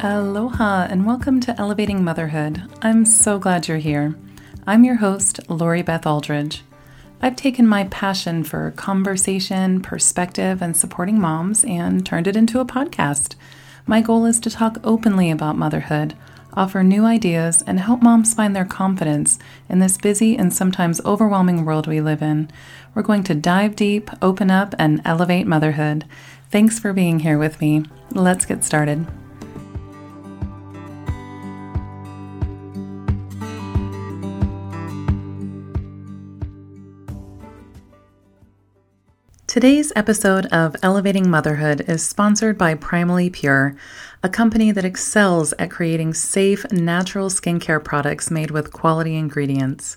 Aloha and welcome to Elevating Motherhood. I'm so glad you're here. I'm your host, Lori Beth Aldridge. I've taken my passion for conversation, perspective, and supporting moms and turned it into a podcast. My goal is to talk openly about motherhood, offer new ideas, and help moms find their confidence in this busy and sometimes overwhelming world we live in. We're going to dive deep, open up, and elevate motherhood. Thanks for being here with me. Let's get started. Today's episode of Elevating Motherhood is sponsored by Primally Pure, a company that excels at creating safe, natural skincare products made with quality ingredients.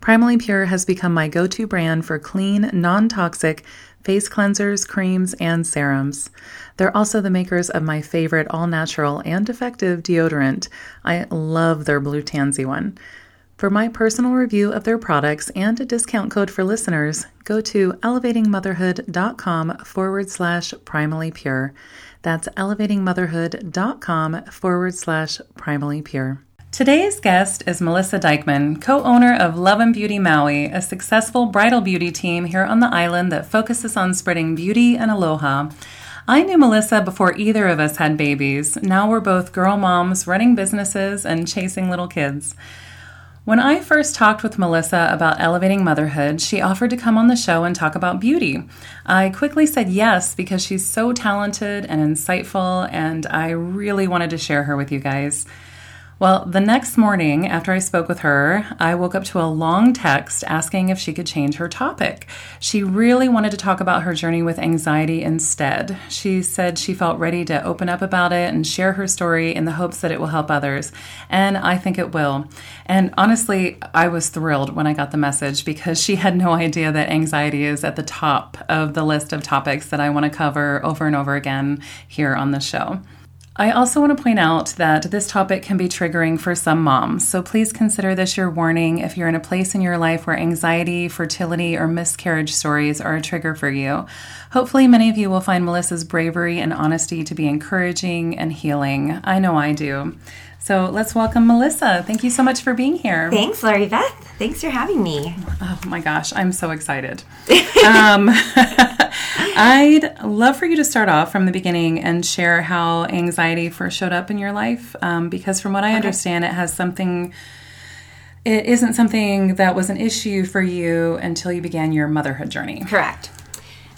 Primally Pure has become my go to brand for clean, non toxic face cleansers, creams, and serums. They're also the makers of my favorite all natural and effective deodorant. I love their Blue Tansy one. For my personal review of their products and a discount code for listeners, go to elevatingmotherhood.com forward slash primally pure. That's elevatingmotherhood.com forward slash primally pure. Today's guest is Melissa Dykman, co owner of Love and Beauty Maui, a successful bridal beauty team here on the island that focuses on spreading beauty and aloha. I knew Melissa before either of us had babies. Now we're both girl moms running businesses and chasing little kids. When I first talked with Melissa about elevating motherhood, she offered to come on the show and talk about beauty. I quickly said yes because she's so talented and insightful, and I really wanted to share her with you guys. Well, the next morning after I spoke with her, I woke up to a long text asking if she could change her topic. She really wanted to talk about her journey with anxiety instead. She said she felt ready to open up about it and share her story in the hopes that it will help others. And I think it will. And honestly, I was thrilled when I got the message because she had no idea that anxiety is at the top of the list of topics that I want to cover over and over again here on the show. I also want to point out that this topic can be triggering for some moms, so please consider this your warning if you're in a place in your life where anxiety, fertility, or miscarriage stories are a trigger for you. Hopefully, many of you will find Melissa's bravery and honesty to be encouraging and healing. I know I do. So let's welcome Melissa. Thank you so much for being here. Thanks, Lori Beth. Thanks for having me. Oh my gosh, I'm so excited. um, I'd love for you to start off from the beginning and share how anxiety first showed up in your life, um, because from what I okay. understand, it has something. It isn't something that was an issue for you until you began your motherhood journey. Correct.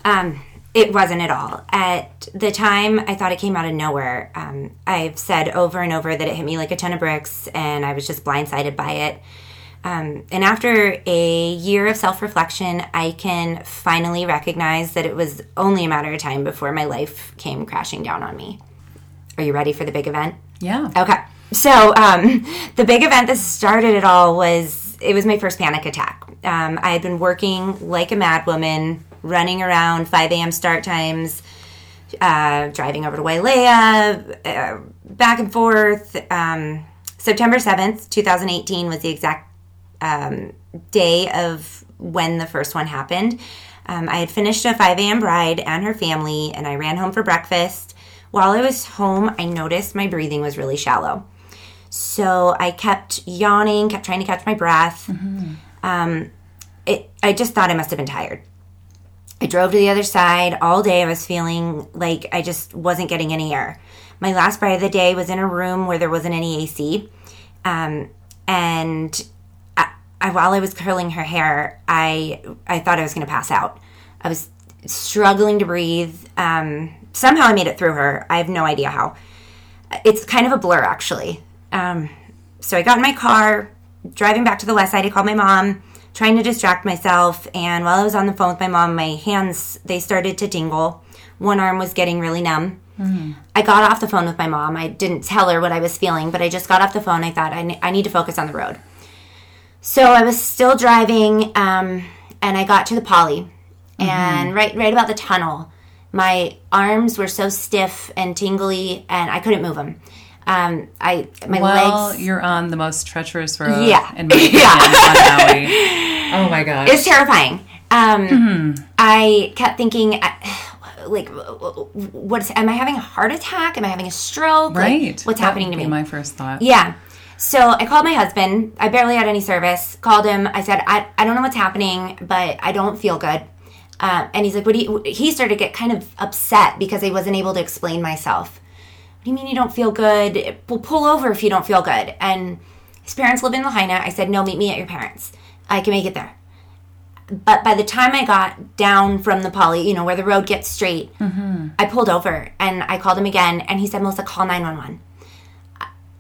Um, it wasn't at all. At the time, I thought it came out of nowhere. Um, I've said over and over that it hit me like a ton of bricks, and I was just blindsided by it. Um, and after a year of self reflection, I can finally recognize that it was only a matter of time before my life came crashing down on me. Are you ready for the big event? Yeah. Okay. So, um, the big event that started it all was it was my first panic attack. Um, I had been working like a madwoman, running around 5 a.m. start times, uh, driving over to Wailea, uh, back and forth. Um, September 7th, 2018 was the exact um, day of when the first one happened. Um, I had finished a 5 a.m. bride and her family, and I ran home for breakfast. While I was home, I noticed my breathing was really shallow. So I kept yawning, kept trying to catch my breath. Mm-hmm. Um, it, I just thought I must have been tired. I drove to the other side all day. I was feeling like I just wasn't getting any air. My last bride of the day was in a room where there wasn't any AC. Um, and I, while I was curling her hair, I I thought I was going to pass out. I was struggling to breathe. Um, somehow I made it through her. I have no idea how. It's kind of a blur, actually. Um, so I got in my car, driving back to the west side. I called my mom, trying to distract myself. And while I was on the phone with my mom, my hands they started to tingle. One arm was getting really numb. Mm-hmm. I got off the phone with my mom. I didn't tell her what I was feeling, but I just got off the phone. I thought I, I need to focus on the road. So I was still driving, um, and I got to the Pali, mm-hmm. and right right about the tunnel, my arms were so stiff and tingly, and I couldn't move them. Um, I my well, legs. you're on the most treacherous road. Yeah, in my yeah. oh my gosh, it's terrifying. Um, mm-hmm. I kept thinking, like what's am I having a heart attack? Am I having a stroke? Like, Right. what's That happening would to be me? My first thought. Yeah. So I called my husband. I barely had any service. Called him. I said, I, I don't know what's happening, but I don't feel good. Uh, and he's like, what do you, he started to get kind of upset because I wasn't able to explain myself. Do you mean you don't feel good? Well, pull over if you don't feel good. And his parents live in Lahaina. I said, no, meet me at your parents. I can make it there. But by the time I got down from the Pali, you know, where the road gets straight, mm-hmm. I pulled over and I called him again. And he said, Melissa, call 911.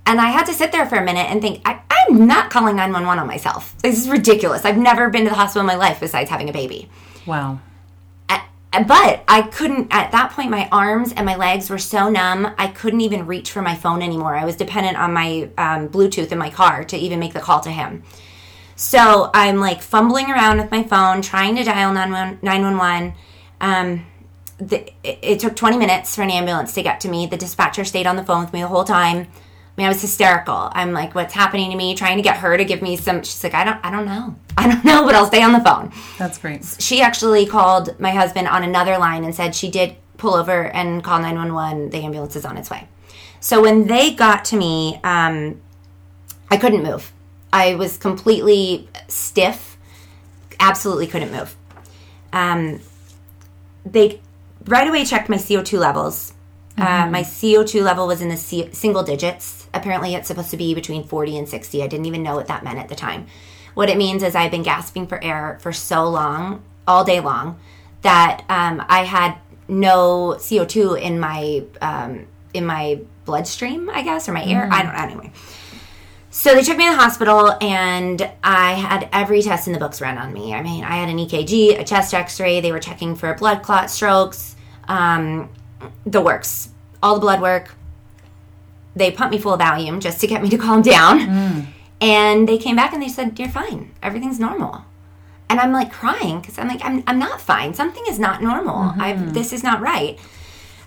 And I had to sit there for a minute and think, I, I'm not calling 911 on myself. This is ridiculous. I've never been to the hospital in my life besides having a baby. Wow. But I couldn't, at that point, my arms and my legs were so numb, I couldn't even reach for my phone anymore. I was dependent on my um, Bluetooth in my car to even make the call to him. So I'm like fumbling around with my phone, trying to dial 911. Um, the, it, it took 20 minutes for an ambulance to get to me. The dispatcher stayed on the phone with me the whole time. I mean, I was hysterical. I'm like, "What's happening to me?" Trying to get her to give me some. She's like, "I don't, I don't know. I don't know, but I'll stay on the phone." That's great. She actually called my husband on another line and said she did pull over and call 911. The ambulance is on its way. So when they got to me, um, I couldn't move. I was completely stiff. Absolutely couldn't move. Um, they right away checked my CO2 levels. Uh, my CO2 level was in the C- single digits. Apparently, it's supposed to be between 40 and 60. I didn't even know what that meant at the time. What it means is I've been gasping for air for so long, all day long, that um, I had no CO2 in my um, in my bloodstream, I guess, or my air. I don't know. Anyway, so they took me to the hospital, and I had every test in the books run on me. I mean, I had an EKG, a chest X-ray. They were checking for blood clot, strokes, um, the works, all the blood work. They pumped me full of Valium just to get me to calm down, and they came back and they said, "You're fine. Everything's normal." And I'm like crying because I'm like, I'm, I'm not fine. Something is not normal. I this is not right.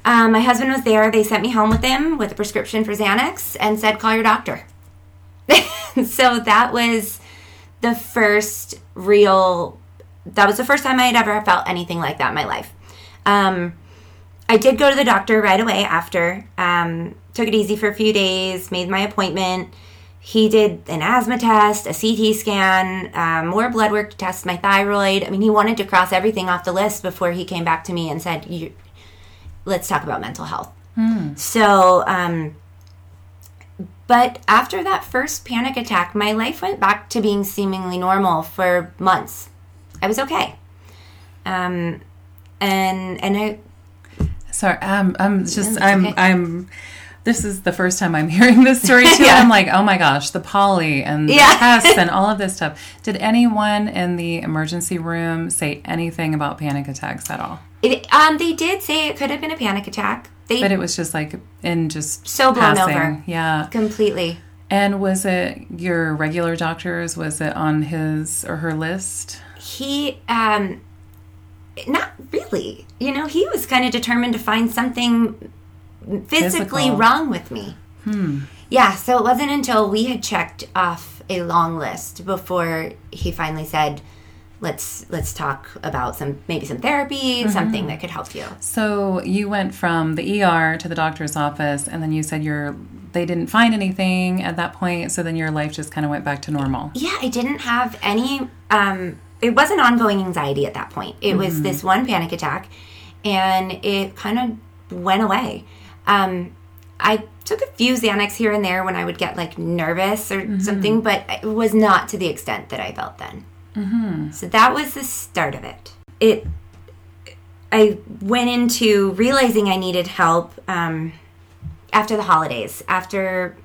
Um, my husband was there. They sent me home with him with a prescription for Xanax and said, "Call your doctor." so that was the first real that was the first time i had ever felt anything like that in my life um, i did go to the doctor right away after um, took it easy for a few days made my appointment he did an asthma test a ct scan um, more blood work to test my thyroid i mean he wanted to cross everything off the list before he came back to me and said you, let's talk about mental health so um, but after that first panic attack, my life went back to being seemingly normal for months. I was okay. Um, and and I Sorry, I'm I'm just it's I'm okay. I'm. This is the first time I'm hearing this story too. Yeah. I'm like, oh my gosh, the Pali and the Yeah. tests and all of this stuff. Did anyone in the emergency room say anything about panic attacks at all? it, um they did say it could have been a panic attack. They But it was just like in just So blown passing. over. Yeah. completely. And was it your regular doctors? Was it on his or her list? He um not really. You know, he was kind of determined to find something physically Physical. wrong with me. Yeah, so it wasn't until we had checked off a long list before he finally said, "Let's let's talk about some maybe some therapy, something that could help you." So you went from the ER to the doctor's office, and then you said your they didn't find anything at that point. So then your life just kind of went back to normal. Yeah, I didn't have any. Um, it wasn't ongoing anxiety at that point. It was this one panic attack, and it kind of went away. Um, I took a few Xanax here and there when I would get like nervous or something, but it was not to the extent that I felt then. Mm-hmm. So that was the start of it. It. I went into realizing I needed help um, after the holidays. After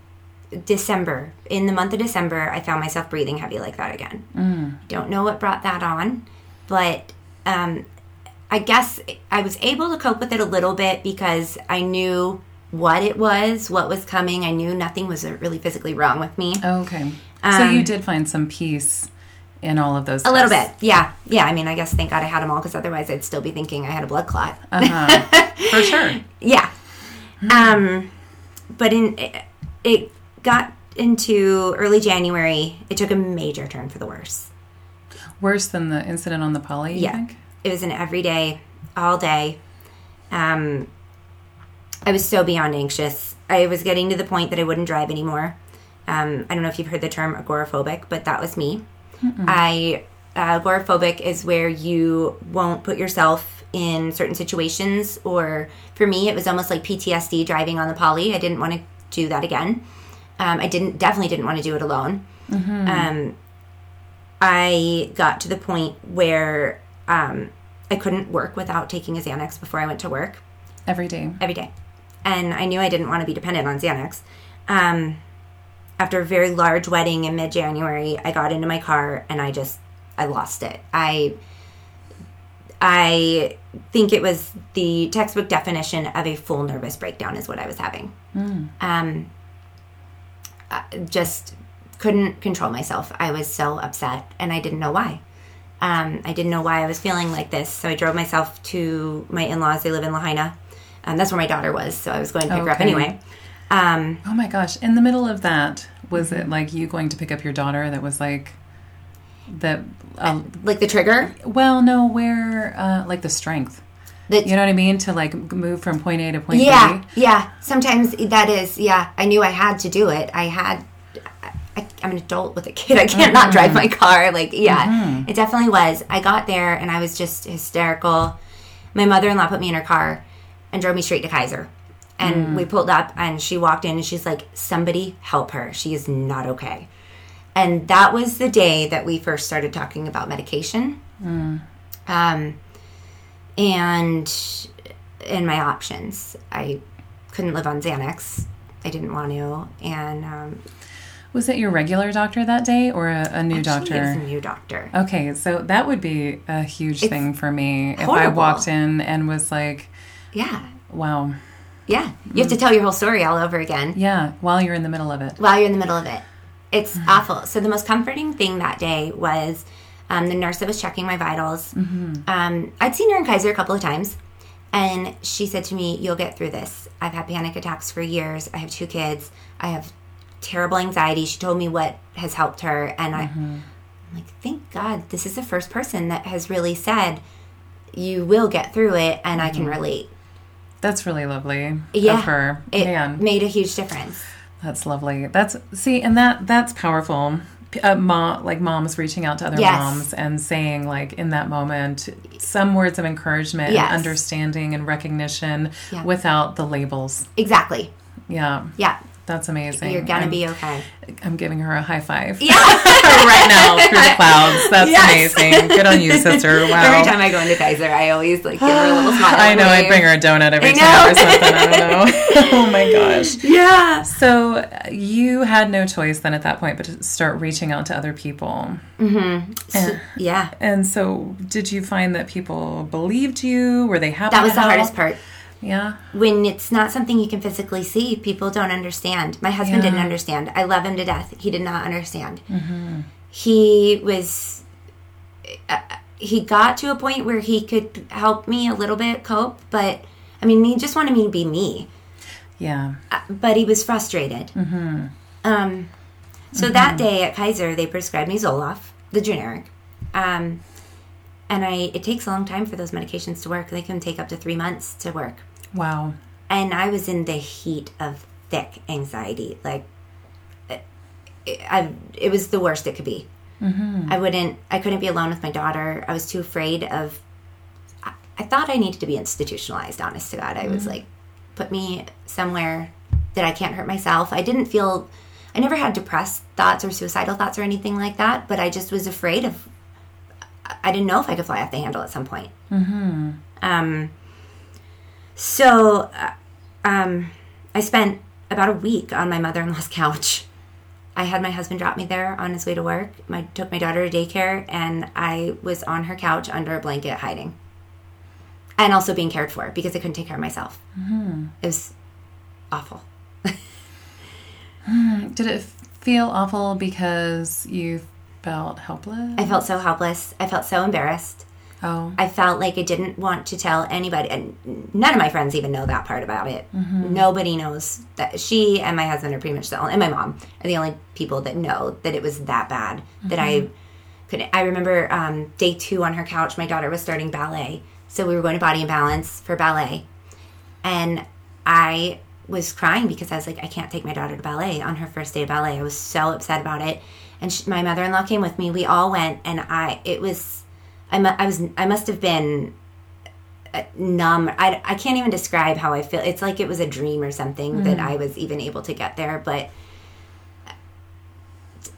December, in the month of December, I found myself breathing heavy like that again. Don't know what brought that on, but um, I guess I was able to cope with it a little bit because I knew what it was, what was coming. I knew nothing was really physically wrong with me. Okay. so you did find some peace in all of those. Um, A little bit, yeah, yeah. I mean, I guess thank God I had them all because otherwise I'd still be thinking I had a blood clot. Uh-huh. For sure. Yeah. Um, but in it, it got into early January. It took a major turn for the worse. Worse than the incident on the Pali. You Yeah. think? It was an everyday, all day. Um, I was so beyond anxious. I was getting to the point that I wouldn't drive anymore. Um, I don't know if you've heard the term agoraphobic, but that was me. I uh, agoraphobic is where you won't put yourself in certain situations, or for me, it was almost like PTSD driving on the Pali. I didn't want to do that again. Um, I didn't definitely didn't want to do it alone. Um, I got to the point where um, I couldn't work without taking a Xanax before I went to work Every day. every day. And I knew I didn't want to be dependent on Xanax. Um, after a very large wedding in mid January, I got into my car and I just I lost it. I I think it was the textbook definition of a full nervous breakdown is what I was having. Um, I just couldn't control myself. I was so upset and I didn't know why. Um, I didn't know why I was feeling like this. So I drove myself to my in laws. They live in Lahaina. Um, that's where my daughter was. So I was going to pick her up anyway. Um, Oh my gosh. In the middle of that, was it like you going to pick up your daughter that was like that uh, like the trigger. well no where uh like the strength That, you know what i mean to like move from point a to point yeah, b yeah. Yeah. Sometimes that is, yeah. I knew I had to do it. I had. I, I'm an adult with a kid. I can't not drive my mm-hmm. car. Like, yeah, mm-hmm. it definitely was. I got there and I was just hysterical. My mother-in-law put me in her car and drove me straight to Kaiser. And mm. we pulled up and she walked in and she's like, "Somebody help her. She is not okay." And that was the day that we first started talking about medication. Mm. Um, and in my options. I couldn't live on Xanax. I didn't want to. And um, was it your regular doctor that day or a, a new actually, it was a new doctor. okay so that would be a huge thing for me if i walked in and was like Yeah. wow Yeah. You have to tell your whole story all over again yeah while you're in the middle of it while you're in the middle of it. It's awful. So the most comforting thing that day was um, the nurse that was checking my vitals. Um, I'd seen her in Kaiser a couple of times, and she said to me, "You'll get through this. I've had panic attacks for years. I have two kids. I have terrible anxiety." She told me what has helped her, and I, I'm like, "Thank God, this is the first person that has really said." You will get through it, and I can relate. that's really lovely Yeah, of her It man made a huge difference. That's lovely. That's see, and that that's powerful. Uh, mom, like moms reaching out to other Yes. moms and saying, like in that moment, some words of encouragement, Yes. and understanding, and recognition, Yeah. without the labels. Exactly. Yeah, Yeah. That's amazing. You're gonna I'm, be okay. I'm giving her a high five Yeah. right now through the clouds. That's Yes. amazing. Good on you, sister. Wow. Every time I go into Kaiser, I always like give her a little smile. I know. I'd bring her a donut every time or something. I don't know. oh my gosh. Yeah. So you had no choice then at that point but to start reaching out to other people. Mm-hmm. So- yeah. And so did you find that people believed you? Were they happy? That was the help? hardest part. Yeah. When it's not something you can physically see, people don't understand. My husband Yeah. didn't understand. I love him to death. He did not understand. Mm-hmm. He was. Uh, he got to a point where he could help me a little bit cope, but I mean, he just wanted me to be me. Yeah. Uh, but he was frustrated. Mm-hmm. Um, so that day at Kaiser, they prescribed me Zoloft, the generic. Um, and I, it takes a long time for those medications to work. They can take up to three months to work. Wow. And I was in the heat of thick anxiety. Like, it, I, it was the worst it could be. I wouldn't, I couldn't be alone with my daughter. I was too afraid of, I, I thought I needed to be institutionalized, honest to God. I was like, put me somewhere that I can't hurt myself. I didn't feel, I never had depressed thoughts or suicidal thoughts or anything like that, but I just was afraid of, I- I didn't know if I could fly off the handle at some point. Mm-hmm. Um, so, uh, um, I spent about a week on my mother in law's couch. I had my husband drop me there on his way to work. I took my daughter to daycare, and I was on her couch under a blanket hiding. And also being cared for because I couldn't take care of myself. It was awful. Did it feel awful because you felt helpless? I felt so helpless. I felt so embarrassed. Oh. I felt like I didn't want to tell anybody, and none of my friends even know that part about it. Nobody knows that she and my husband are pretty much the only, and my mom are the only people that know that it was that bad. That I could. I remember um, day two on her couch, my daughter was starting ballet, so we were going to Body and Balance for ballet, and I was crying because I was like, I can't take my daughter to ballet on her first day of ballet. I was so upset about it. And she, my mother in law came with me. We all went, and I, it was, I, mu- I was, I must have been uh, numb. I, I can't even describe how I feel. It's like it was a dream or something that I was even able to get there. But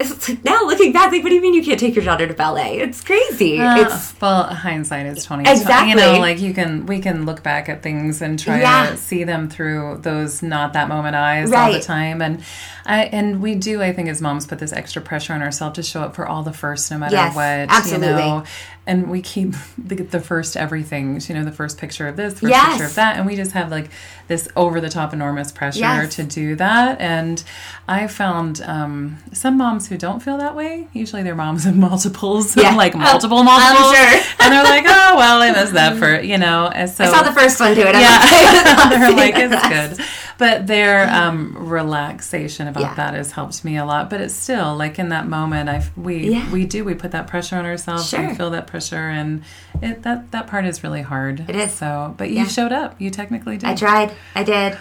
it's like now looking back, like, what do you mean you can't take your daughter to ballet? It's crazy. Uh, it's well, hindsight is twenty. Exactly. You know, like you can we can look back at things and try Yeah. to see them through those not that moment eyes all the time. And I and we do, I think, as moms, put this extra pressure on ourselves to show up for all the first, no matter Yes, what. absolutely. You know, and we keep the, the first everything. You know, the first picture of this, first Yes. picture of that, and we just have like this over the top enormous pressure Yes. to do that. And I found um, some moms who don't feel that way. Usually, they're moms of multiples, Yeah. like Oh, multiple I'm multiples, sure. and they're like, oh well, I missed that for you know. And so I saw the first one do it. I'm yeah, like, they're like it's good, but their um, relaxation about Yeah. that has helped me a lot. But it's still like in that moment, I we Yeah. we do we put that pressure on ourselves. Sure. We feel that pressure, and it that that part is really hard. It is. So, but you Yeah. showed up. You technically did. I tried. I did.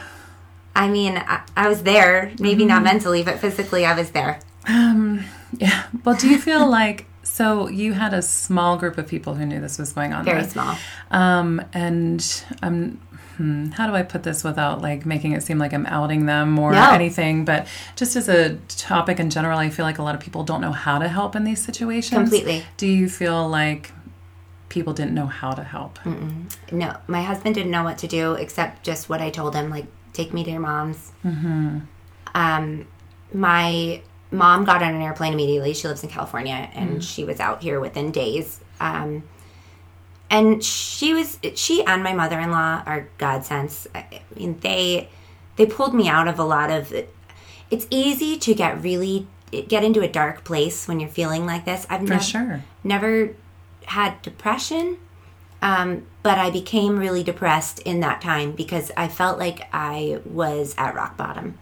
I mean, I, I was there. Maybe Mm-hmm. not mentally, but physically, I was there. Um, yeah. Well, do you feel like so you had a small group of people who knew this was going on? Very right? small. Um, and um, hmm, how do I put this without like making it seem like I'm outing them or No. anything? But just as a topic in general, I feel like a lot of people don't know how to help in these situations. Completely. Do you feel like people didn't know how to help? No, my husband didn't know what to do except just what I told him, like take me to your mom's. Mm-hmm. Um, my mom got on an airplane immediately. She lives in California, and she was out here within days. Um, and she was she and my mother in law are godsends. I mean, they they pulled me out of a lot of. It's easy to get really get into a dark place when you're feeling like this. I've For nev- sure. never had depression, um, but I became really depressed in that time because I felt like I was at rock bottom.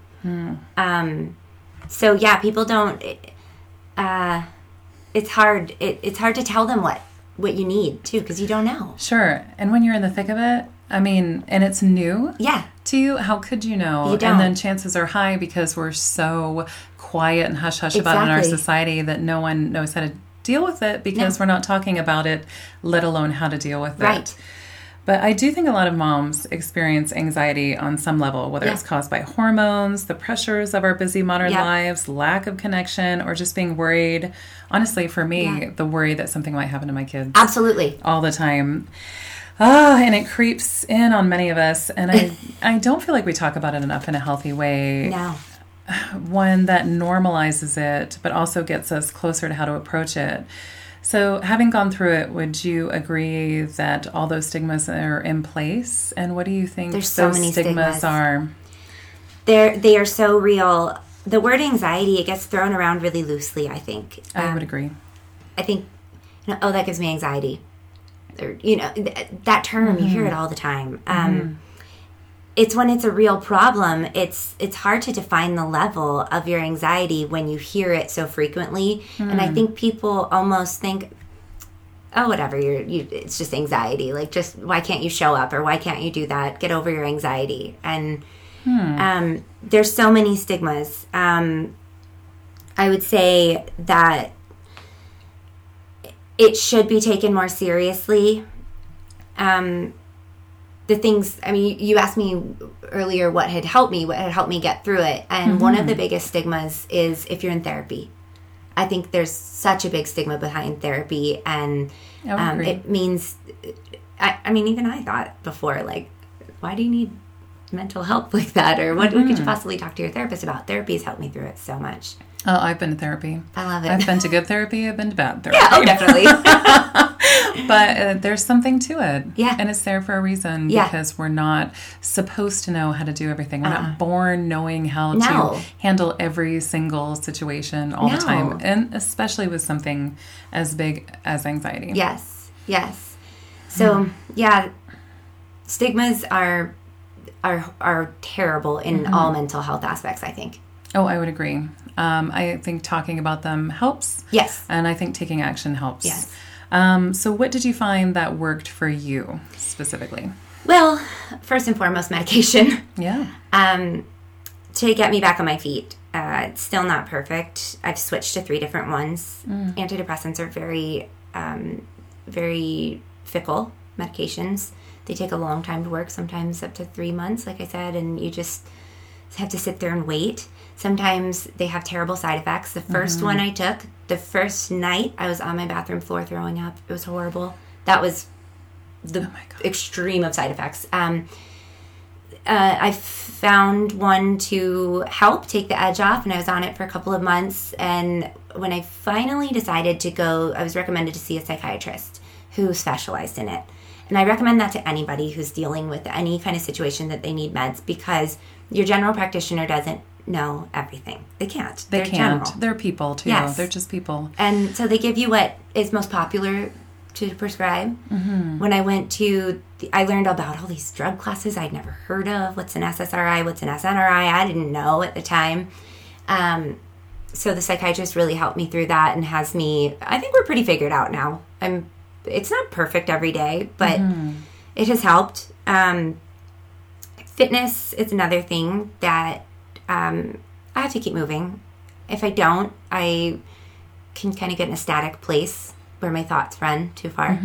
Um, so yeah, people don't. Uh, it's hard. It, it's hard to tell them what what you need too because you don't know. Sure. And when you're in the thick of it, I mean, and it's new Yeah, to you, how could you know? You don't. And then chances are high because we're so quiet and hush hush about it in our society that no one knows how to deal with it because No. we're not talking about it, let alone how to deal with Right. it. But I do think a lot of moms experience anxiety on some level, whether Yeah. it's caused by hormones, the pressures of our busy modern Yeah. lives, lack of connection, or just being worried. Honestly, for me, Yeah. the worry that something might happen to my kids absolutely. all the time. Ah, and it creeps in on many of us, and I I don't feel like we talk about it enough in a healthy way. No, One that normalizes it, but also gets us closer to how to approach it. So, having gone through it, would you agree that all those stigmas are in place? And what do you think There's so those many stigmas, stigmas. are? they're they are so real. The word anxiety it gets thrown around really loosely. I think. I Um, would agree. I think, you know, oh, that gives me anxiety. Or, you know, th- that term, you hear it all the time. Um, It's when it's a real problem. It's it's hard to define the level of your anxiety when you hear it so frequently, and I think people almost think, oh, whatever, you're you. It's just anxiety. Like, just why can't you show up or why can't you do that? Get over your anxiety. And um, there's so many stigmas. Um, I would say that it should be taken more seriously. Um, the things, I mean, you asked me earlier what had helped me, what had helped me get through it. And one of the biggest stigmas is if you're in therapy. I think there's such a big stigma behind therapy, and um, it means, I, I mean, even I thought before, like, why do you need mental help like that? Or what, what could you possibly talk to your therapist about? Therapy has helped me through it so much. Oh, I've been to therapy. I love it. I've been to good therapy. I've been to bad therapy. yeah, oh, definitely. but uh, there's something to it. Yeah. And it's there for a reason Yeah. because we're not supposed to know how to do everything. We're not born knowing how No. to handle every single situation all the time. And especially with something as big as anxiety. Yes, yes. So yeah, stigmas are are are terrible in Mm-hmm. all mental health aspects. I think. Oh, I would agree. Um, I think talking about them helps. Yes. And I think taking action helps. Yes. Um, so, what did you find that worked for you specifically? Well, first and foremost, medication. Yeah. Um, to get me back on my feet. Uh, it's still not perfect. I've switched to three different ones. Antidepressants are very, um, very fickle medications. They take a long time to work, sometimes up to three months, like I said, and you just have to sit there and wait. Sometimes they have terrible side effects. The 1st one I took, the first night I was on my bathroom floor throwing up. It was horrible. That was the God. extreme of side effects. Um, uh, I found one to help take the edge off, and I was on it for a couple of months. And when I finally decided to go, I was recommended to see a psychiatrist who specialized in it. And I recommend that to anybody who's dealing with any kind of situation that they need meds because your general practitioner doesn't know everything. They can't. They They're can't. general. They're people too. Yes. They're just people. And so they give you what is most popular to prescribe. When I went to, the, I learned about all these drug classes I'd never heard of. What's an SSRI? What's an SNRI? I didn't know at the time. Um, so the psychiatrist really helped me through that and has me. I think we're pretty figured out now. I'm. It's not perfect every day, but it has helped. Um, fitness is another thing that um, I have to keep moving. If I don't, I can kind of get in a static place where my thoughts run too far.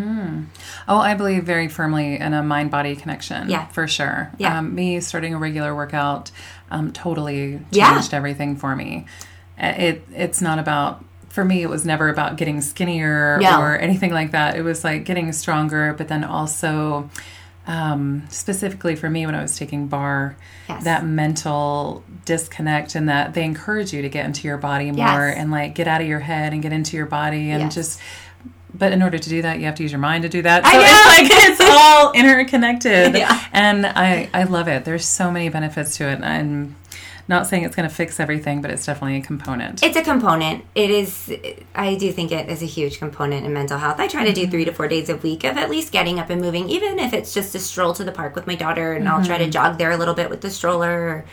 Oh, I believe very firmly in a mind body connection. Yeah. For sure. Yeah. Um, me starting a regular workout um, totally changed Yeah. everything for me. It It's not about, for me, it was never about getting skinnier No. or anything like that. It was like getting stronger, but then also. Um, specifically for me, when I was taking barre, Yes. that mental disconnect and that they encourage you to get into your body more Yes. and like get out of your head and get into your body and Yes. just but in order to do that you have to use your mind to do that I so know. it's like it's all interconnected Yeah. and i i love it there's so many benefits to it i'm not saying it's going to fix everything but it's definitely a component It's a component. It is. I do think it is a huge component in mental health. I try to do three to four days a week of at least getting up and moving, even if it's just a stroll to the park with my daughter, and I'll try to jog there a little bit with the stroller.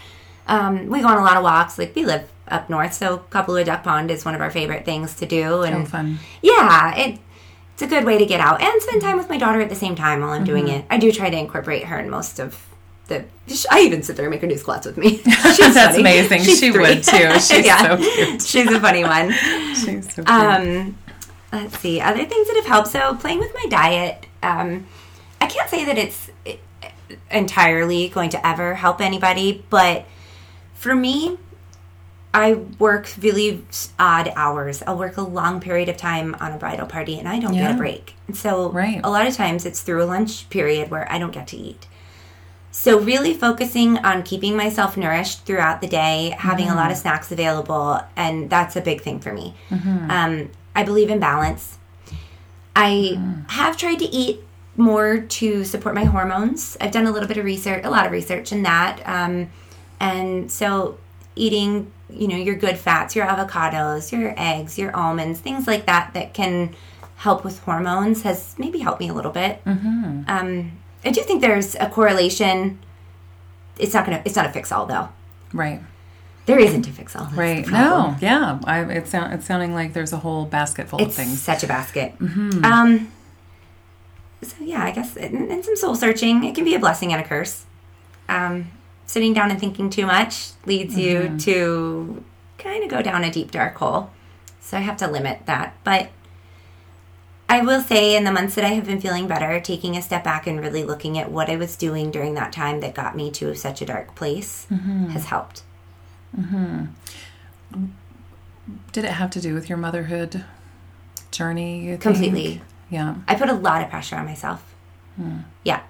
Um, we go on a lot of walks. Like we live up north, so Kapalua Duck Pond is one of our favorite things to do. And so fun yeah, it, it's a good way to get out and spend time with my daughter at the same time while I'm doing Mm-hmm. it. I do try to incorporate her in most of the. I even sit there and make her do squats with me. She's That's funny. amazing. She's She three. would, too. She's so cute. She's a funny one. She's so cute. Um, let's see other things that have helped. So playing with my diet. Um, I can't say that it's entirely going to ever help anybody, but for me, I work really odd hours. I'll work a long period of time on a bridal party and I don't get a break. So Right. a lot of times it's through a lunch period where I don't get to eat. So really focusing on keeping myself nourished throughout the day, having a lot of snacks available, and that's a big thing for me. Um, I believe in balance. I have tried to eat more to support my hormones. I've done a little bit of research, a lot of research in that, um, and so eating, you know, your good fats, your avocados, your eggs, your almonds, things like that that can help with hormones has maybe helped me a little bit. Um, I do think there's a correlation. It's not gonna. It's not a fix all though. right There isn't a fix all. that's right no yeah I, it's, sound, it's sounding like there's a whole basket full of things such a basket. Um. So yeah, I guess and, and some soul searching. It can be a blessing and a curse. Um, sitting down and thinking too much leads you to kind of go down a deep dark hole. So I have to limit that, but. I will say, in the months that I have been feeling better, taking a step back and really looking at what I was doing during that time that got me to such a dark place has helped. did it have to do with your motherhood journey? Completely. yeah I put a lot of pressure on myself. Yeah.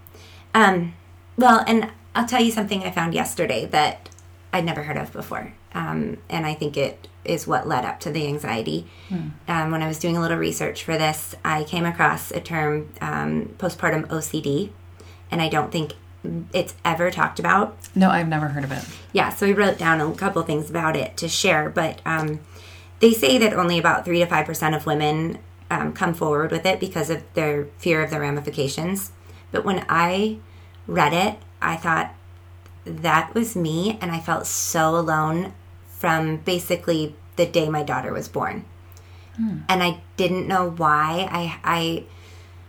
Um, well, and I'll tell you something I found yesterday that I'd never heard of before. Um, and I think it is what led up to the anxiety. Um, when I was doing a little research for this, I came across a term, um, postpartum OCD, and I don't think it's ever talked about. no i've never heard of it Yeah, so we wrote down a couple things about it to share, but um, they say that only about 3 to 5% of women um, come forward with it because of their fear of the ramifications. But when I read it, I thought that was me, and I felt so alone from basically the day my daughter was born. And I didn't know why. I,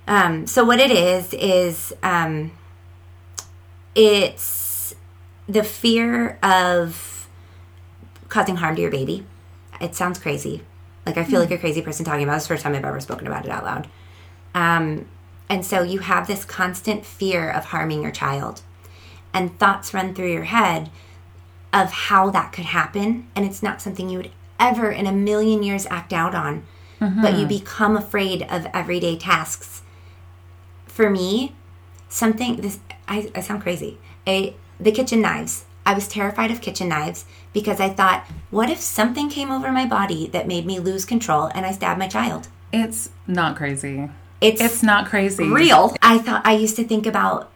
I, um, so what it is is, um, it's the fear of causing harm to your baby. It sounds crazy. Like I feel like a crazy person talking about. this. The first time I've ever spoken about it out loud. Um, and so you have this constant fear of harming your child, and thoughts run through your head of how that could happen, and it's not something you would ever in a million years act out on, but you mm-hmm. become afraid of everyday tasks. For me, something this I, I sound crazy. A the kitchen knives. I was terrified of kitchen knives because I thought, what if something came over my body that made me lose control and I stabbed my child? It's not crazy. It's, It's not crazy. real. I thought I used to think about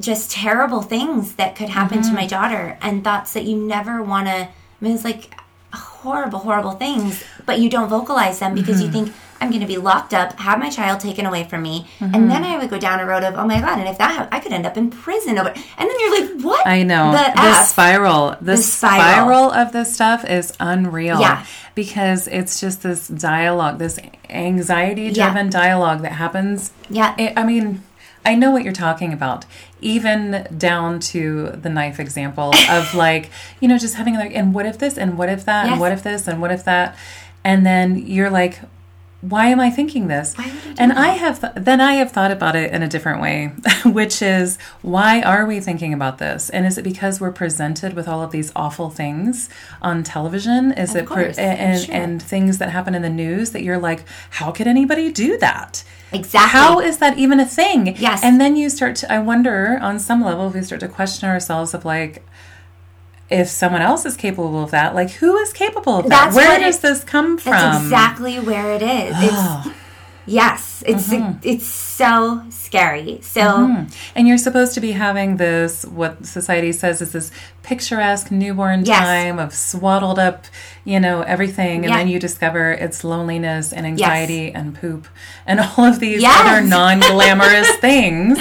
just terrible things that could happen to my mm-hmm. daughter and thoughts that you never want to. I mean, it's like horrible, horrible things, but you don't vocalize them because you mm-hmm. think I'm going to be locked up, have my child taken away from me, and then mm-hmm. I would go down a road of oh my god, and if that I could end up in prison over. And then you're like, what? I know. the, The, spiral, the, spiral. spiral. of this stuff is unreal. Yeah. Because it's just this dialogue, this anxiety driven Yeah. dialogue that happens. Yeah. I I mean, I know what you're talking about, even down to the knife example of like, you know, just having like, and what if this, and what if that, Yes. and what if this, and what if that. And then you're like, why am I thinking this? Why would I and have th- then I have thought about it in a different way, which is why are we thinking about this? And is it because we're presented with all of these awful things on television? Is it course, I'm and sure. and things that happen in the news that you're like, how could anybody do that? Exactly. How is that even a thing? Yes. And then you start to I wonder on some level if we start to question ourselves of like if someone else is capable of that, like who is capable of that? That's Where does this come from? That's exactly where it is. It's, oh. Yes, it's Mm-hmm. it's so scary. So And you're supposed to be having this, what society says is this picturesque newborn Yes. time of swaddled up, you know, everything. And Yeah. then you discover it's loneliness and anxiety and poop and all of these Yes. other non glamorous things.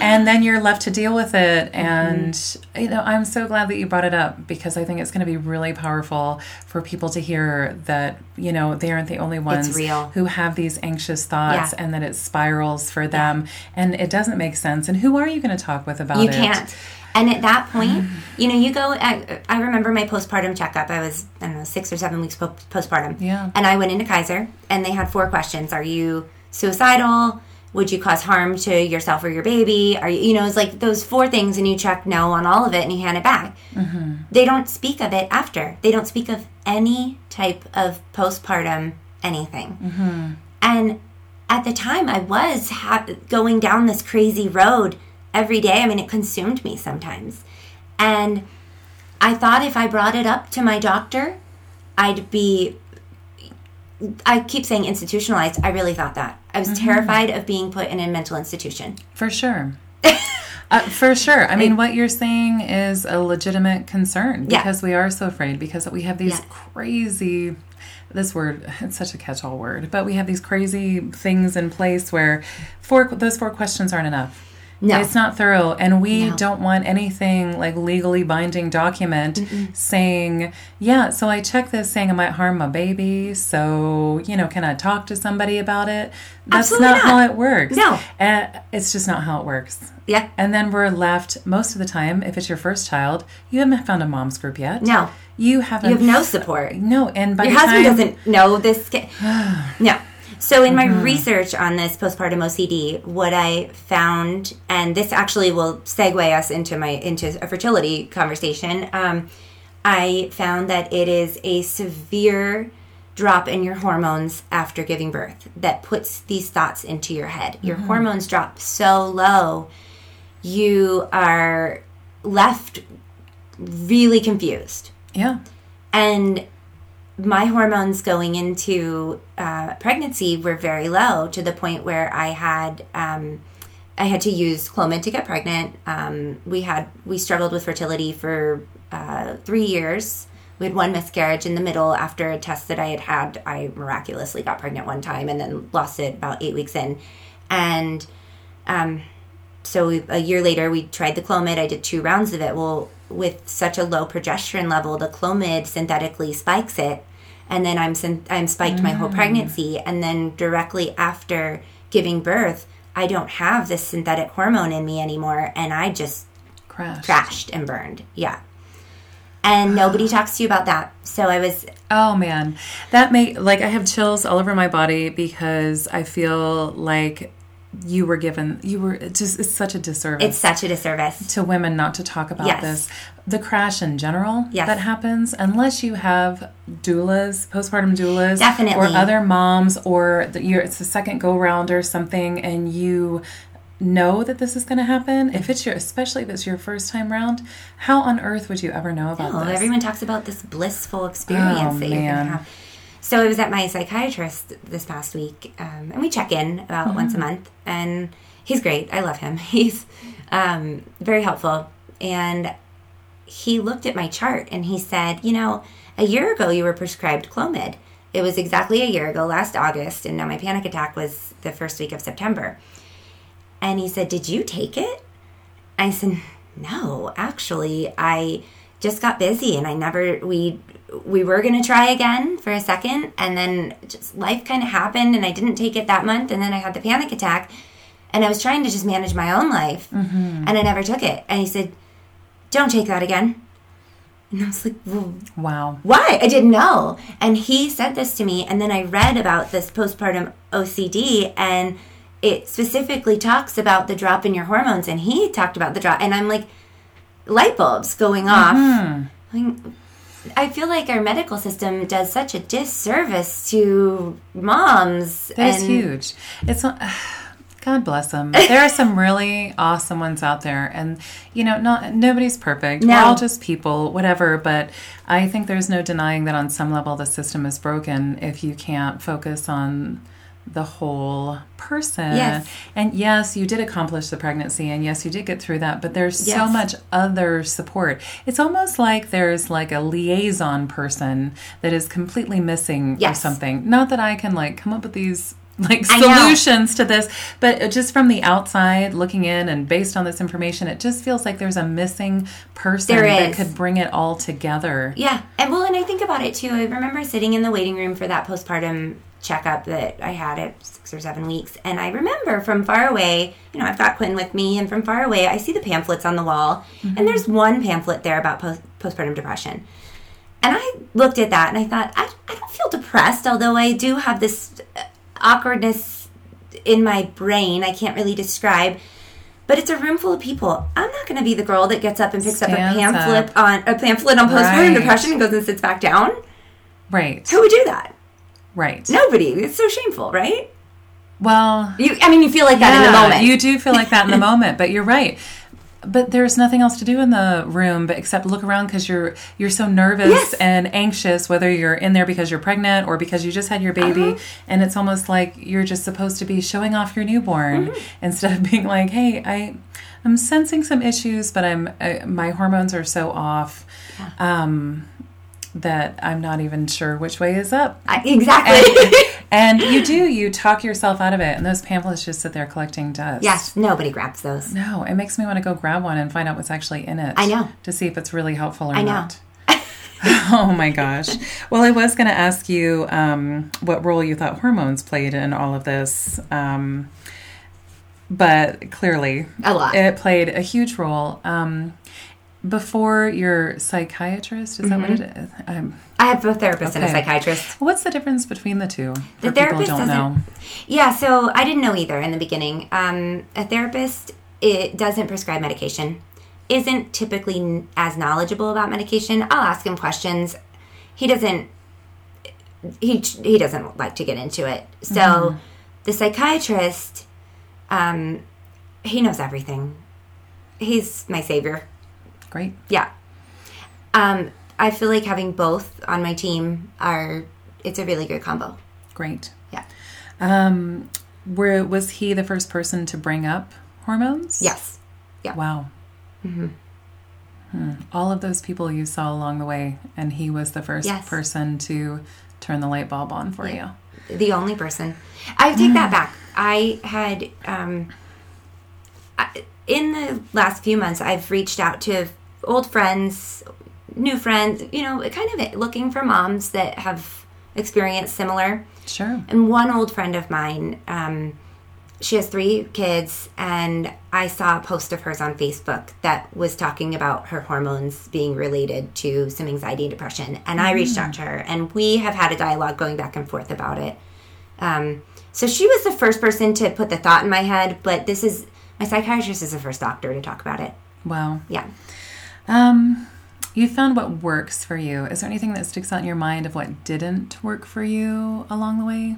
And then you're left to deal with it. And, Mm-hmm. you know, I'm so glad that you brought it up because I think it's going to be really powerful for people to hear that, you know, they aren't the only ones who have these anxious thoughts Yeah. and that it spirals for them and it doesn't make sense. And who are you going to talk with about You it? can't. And at that point, you know, you go. I, I remember my postpartum checkup. I was, I don't know, six or seven weeks po- postpartum. Yeah. And I went into Kaiser, and they had four questions: Are you suicidal? Would you cause harm to yourself or your baby? Are you, you know, it's like those four things, and you check no on all of it, and you hand it back. Mm-hmm. They don't speak of it after. They don't speak of any type of postpartum anything. Mm-hmm. And at the time, I was ha- going down this crazy road every day. I mean, it consumed me sometimes. And I thought if I brought it up to my doctor, I'd be. I keep saying institutionalized. I really thought that. I was Mm-hmm. terrified of being put in a mental institution. For sure. Uh, for sure. I mean, what you're saying is a legitimate concern Yeah. because we are so afraid because we have these Yes. crazy. This word, it's such a catch-all word, but we have these crazy things in place where four those four questions aren't enough. No. It's not thorough, and we No. don't want anything like legally binding document saying, "Yeah, so I checked this saying I might harm my baby. So you know, can I talk to somebody about it?" That's Absolutely not, not. how it works. No. Uh, it's just not how it works. Yeah. And then we're left most of the time, if it's your first child, you haven't found a mom's group yet. No. You haven't. You have no support. No, and by Your husband time, doesn't know this. No. So in Mm-hmm. my research on this postpartum OCD, what I found, and this actually will segue us into my into a fertility conversation. Um, I found that it is a severe drop in your hormones after giving birth that puts these thoughts into your head. Your Mm-hmm. hormones drop so low, you are left really confused Yeah. and my hormones going into uh, pregnancy were very low to the point where I had um, I had to use Clomid to get pregnant. Um, we had we struggled with fertility for uh, three years. We had one miscarriage in the middle after a test that I had had. I miraculously got pregnant one time and then lost it about eight weeks in, and um, so we, a year later we tried the clomid i did two rounds of it well with such a low progesterone level the clomid synthetically spikes it and then i'm i'm spiked my whole mm. pregnancy and then directly after giving birth i don't have this synthetic hormone in me anymore and i just Crashed. crashed and burned. Yeah. And nobody talks to you about that. So I was Oh man, that make like I have chills all over my body because I feel like you were given you were just it's such a disservice it's such a disservice. to women not to talk about Yes. this. The crash in general Yes. that happens, unless you have doulas, postpartum doulas, Definitely. or other moms, or the, you're, it's the second go round or something, and you know that this is going to happen. If it's your, especially if it's your first time round, how on earth would you ever know about Oh, this? everyone talks about this blissful experience Oh, that you're going to have. So I was at my psychiatrist this past week, um, and we check in about Mm-hmm. once a month, and he's great. I love him. He's um, very helpful, and he looked at my chart and he said, "You know, a year ago you were prescribed Clomid. It was exactly a year ago, last August, and now my panic attack was the first week of September." And he said, "Did you take it?" I said, "No, actually, I just got busy and I never we we were going to try again for a second and then just life kind of happened and I didn't take it that month and then I had the panic attack and I was trying to just manage my own life mm-hmm. and I never took it." And he said, "Don't take that again." And I was like, well, wow. why? I didn't know. And he said this to me, and then I read about this postpartum OCD, and it specifically talks about the drop in your hormones, and he talked about the drop, and I'm like, light bulbs going off. Mm-hmm. Mean, I feel like our medical system does such a disservice to moms. That's and huge. It's not. God bless them. There are some really awesome ones out there, and you know, not nobody's perfect. We're all just people, whatever. But I think there's no denying that on some level the system is broken if you can't focus on the whole person. Yes. And yes, you did accomplish the pregnancy, and yes, you did get through that. But there's so much other support. It's almost like there's like a liaison person that is completely missing or something. Not that I can like come up with these like solutions to this but just from the outside looking in and based on this information it just feels like there's a missing person that could bring it all together Yeah, and well, and I think about it too. I remember sitting in the waiting room for that postpartum checkup that I had at six or seven weeks, and I remember from far away. You know, I've got Quinn with me, and from far away, I see the pamphlets on the wall, and there's one pamphlet there about post- postpartum depression. And I looked at that and I thought, I, I don't feel depressed, although I do have this uh, awkwardness in my brain I can't really describe. But it's a room full of people. I'm not going to be the girl that gets up and picks up a pamphlet up. on a pamphlet on postpartum Right. depression and goes and sits back down. right Who would do that? Right Nobody. It's so shameful, right? well You, I mean, you feel like that in the moment. you do feel like that in the moment but you're right but there's nothing else to do in the room but except look around because you're you're so nervous Yes. and anxious whether you're in there because you're pregnant or because you just had your baby Uh-huh. and it's almost like you're just supposed to be showing off your newborn Mm-hmm. instead of being like hey i i'm sensing some issues but i'm uh, my hormones are so off um that i'm not even sure which way is up I- exactly. and you do you talk yourself out of it and those pamphlets just sit there collecting dust yes, nobody grabs those. no, it makes me want to go grab one and find out what's actually in it. I know. To see if it's really helpful or I know. not. oh my gosh. Well, I was going to ask you um, what role you thought hormones played in all of this. Um, but clearly, A lot. it played a huge role. Um, before your psychiatrist, is that what it is? Mm-hmm. Um, I have a therapist and a psychiatrist. what's the difference between the two? The therapist don't know. Yeah, so I didn't know either in the beginning. Um, a therapist it doesn't prescribe medication, isn't typically as knowledgeable about medication. I'll ask him questions. He doesn't. He he doesn't like to get into it. So the psychiatrist, um, he knows everything. He's my savior. Great. Yeah. Um, I feel like having both on my team are it's a really good combo. Great. Yeah. Um, were, was he the first person to bring up hormones? Yes. Yeah. Wow. Hmm. All of those people you saw along the way, and he was the first Yes. person to turn the light bulb on for you. the only person. I take that back. I had um, I, in the last few months, I've reached out to old friends, new friends. You know, kind of looking for moms that have experienced similar. Sure. And one old friend of mine, um, she has three kids, and I saw a post of hers on Facebook that was talking about her hormones being related to some anxiety and depression. And I reached out to her, and we have had a dialogue going back and forth about it. Um, so she was the first person to put the thought in my head, but this is my psychiatrist is the first doctor to talk about it. Wow. Yeah. Um, you found what works for you. Is there anything that sticks out in your mind of what didn't work for you along the way?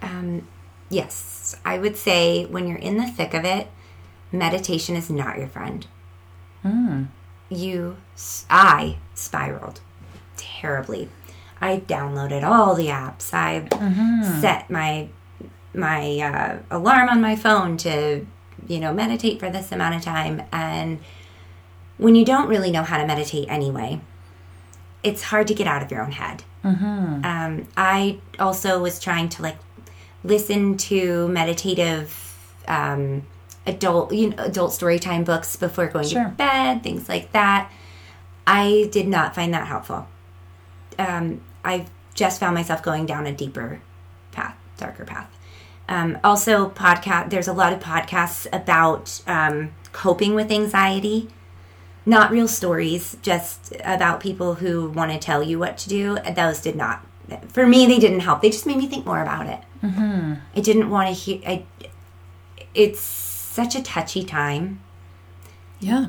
Um, yes, I would say when you're in the thick of it, meditation is not your friend. Hmm. You, I spiraled terribly. I downloaded all the apps. I set my my uh, alarm on my phone to, you know, meditate for this amount of time. And when you don't really know how to meditate anyway, it's hard to get out of your own head. Um, I also was trying to like listen to meditative um, adult you know adult story time books before going Sure. to bed, things like that. I did not find that helpful. Um, I just found myself going down a deeper path, darker path. Um, also, podcast. There's a lot of podcasts about um, coping with anxiety not real stories, just about people who want to tell you what to do. Those did not, for me, they didn't help. They just made me think more about it. Mm-hmm. I didn't want to hear. I, it's such a touchy time. Yeah.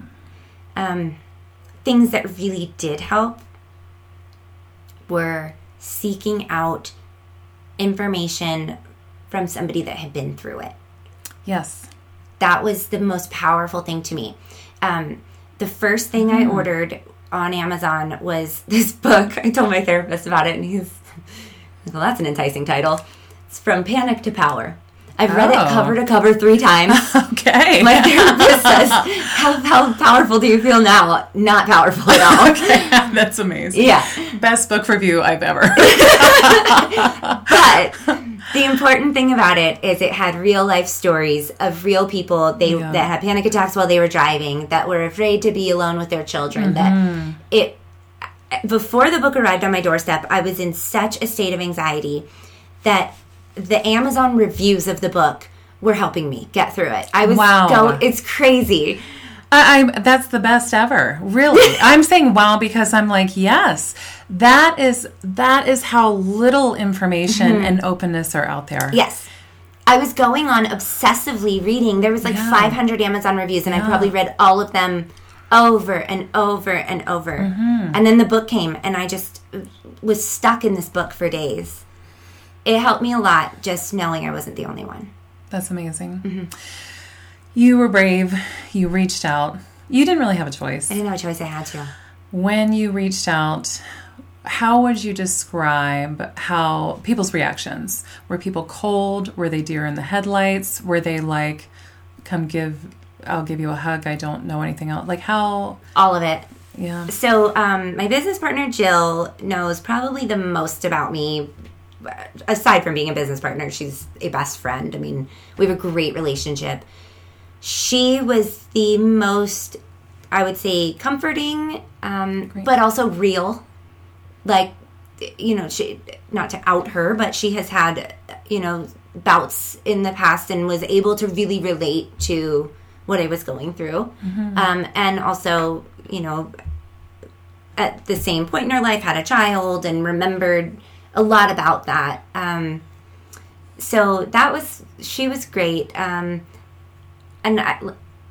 Um, things that really did help were seeking out information from somebody that had been through it. Yes. that was the most powerful thing to me. Um, the first thing I mm. ordered on Amazon was this book. I told my therapist about it, and he's, well, that's an enticing title. It's From Panic to Power. I've read Oh. it cover to cover three times. Okay. My therapist says, how, how powerful do you feel now? Not powerful at all. okay. That's amazing. Yeah. Best book review I've ever. but the important thing about it is it had real life stories of real people they Yeah. that had panic attacks while they were driving that were afraid to be alone with their children Mm-hmm. that it before the book arrived on my doorstep i was in such a state of anxiety that the amazon reviews of the book were helping me get through it i was Wow. go it's crazy I, I'm that's the best ever. Really, I'm saying wow because I'm like yes, that is that is how little information and openness are out there. Yes. I was going on obsessively reading. There was like Yeah. 500 Amazon reviews, and I probably read all of them over and over and over. Mm-hmm. And then the book came, and I just was stuck in this book for days. It helped me a lot just knowing I wasn't the only one. That's amazing. You were brave. You reached out. You didn't really have a choice. I didn't have a choice, I had to. When you reached out, how would you describe how people's reactions? Were people cold? Were they deer in the headlights? Were they like, come give, I'll give you a hug, I don't know anything else? Like, how, All of it. yeah. So, um, my business partner Jill knows probably the most about me. Aside from being a business partner, she's a best friend. I mean, we have a great relationship. She was the most, I would say, comforting, um, but also real. Like, you know, she not to out her, but she has had, you know, bouts in the past and was able to really relate to what I was going through. Um, and also, you know, at the same point in her life had a child and remembered a lot about that. Um, so that was she was great. Um, and I,